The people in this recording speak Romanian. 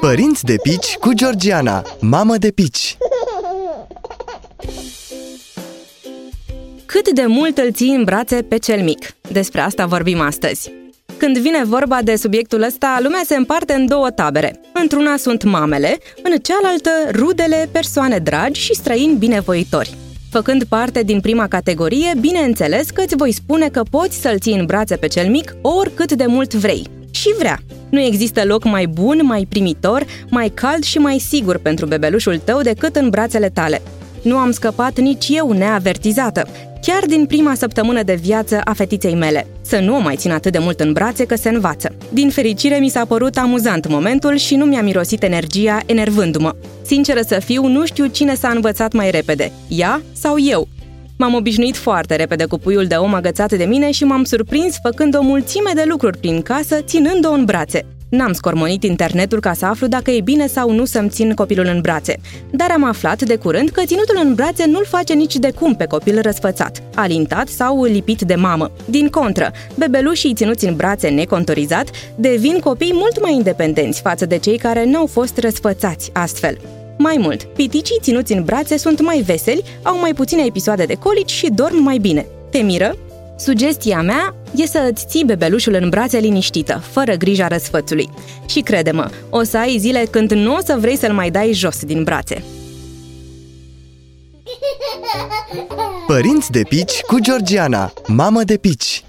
Părinți de pici cu Georgiana, mamă de pici Cât de mult îl ții în brațe pe cel mic? Despre asta vorbim astăzi. Când vine vorba de subiectul ăsta, lumea se împarte în două tabere. Într-una sunt mamele, în cealaltă rudele, persoane dragi și străini binevoitori. Făcând parte din prima categorie, bineînțeles că îți voi spune că poți să-l ții în brațe pe cel mic oricât de mult vrei. Și vrea. Nu există loc mai bun, mai primitor, mai cald și mai sigur pentru bebelușul tău decât în brațele tale. Nu am scăpat nici eu neavertizată, chiar din prima săptămână de viață a fetiței mele. Să nu o mai țin atât de mult în brațe că se învață. Din fericire mi s-a părut amuzant momentul și nu mi-a mirosit energia enervându-mă. Sinceră să fiu, nu știu cine s-a învățat mai repede, ea sau eu. M-am obișnuit foarte repede cu puiul de om agățat de mine și m-am surprins făcând o mulțime de lucruri prin casă, ținând-o în brațe. N-am scormonit internetul ca să aflu dacă e bine sau nu să-mi țin copilul în brațe, dar am aflat de curând că ținutul în brațe nu-l face nici de cum pe copil răsfățat, alintat sau lipit de mamă. Din contră, bebelușii ținuți în brațe necontorizat devin copii mult mai independenți față de cei care n-au fost răsfățați astfel. Mai mult, piticii ținuți în brațe sunt mai veseli, au mai puține episoade de colici și dorm mai bine. Te miră? Sugestia mea e să îți ții bebelușul în brațe liniștită, fără grija răsfățului. Și crede-mă, o să ai zile când nu o să vrei să-l mai dai jos din brațe. Părinți de pici cu Georgiana, mamă de pici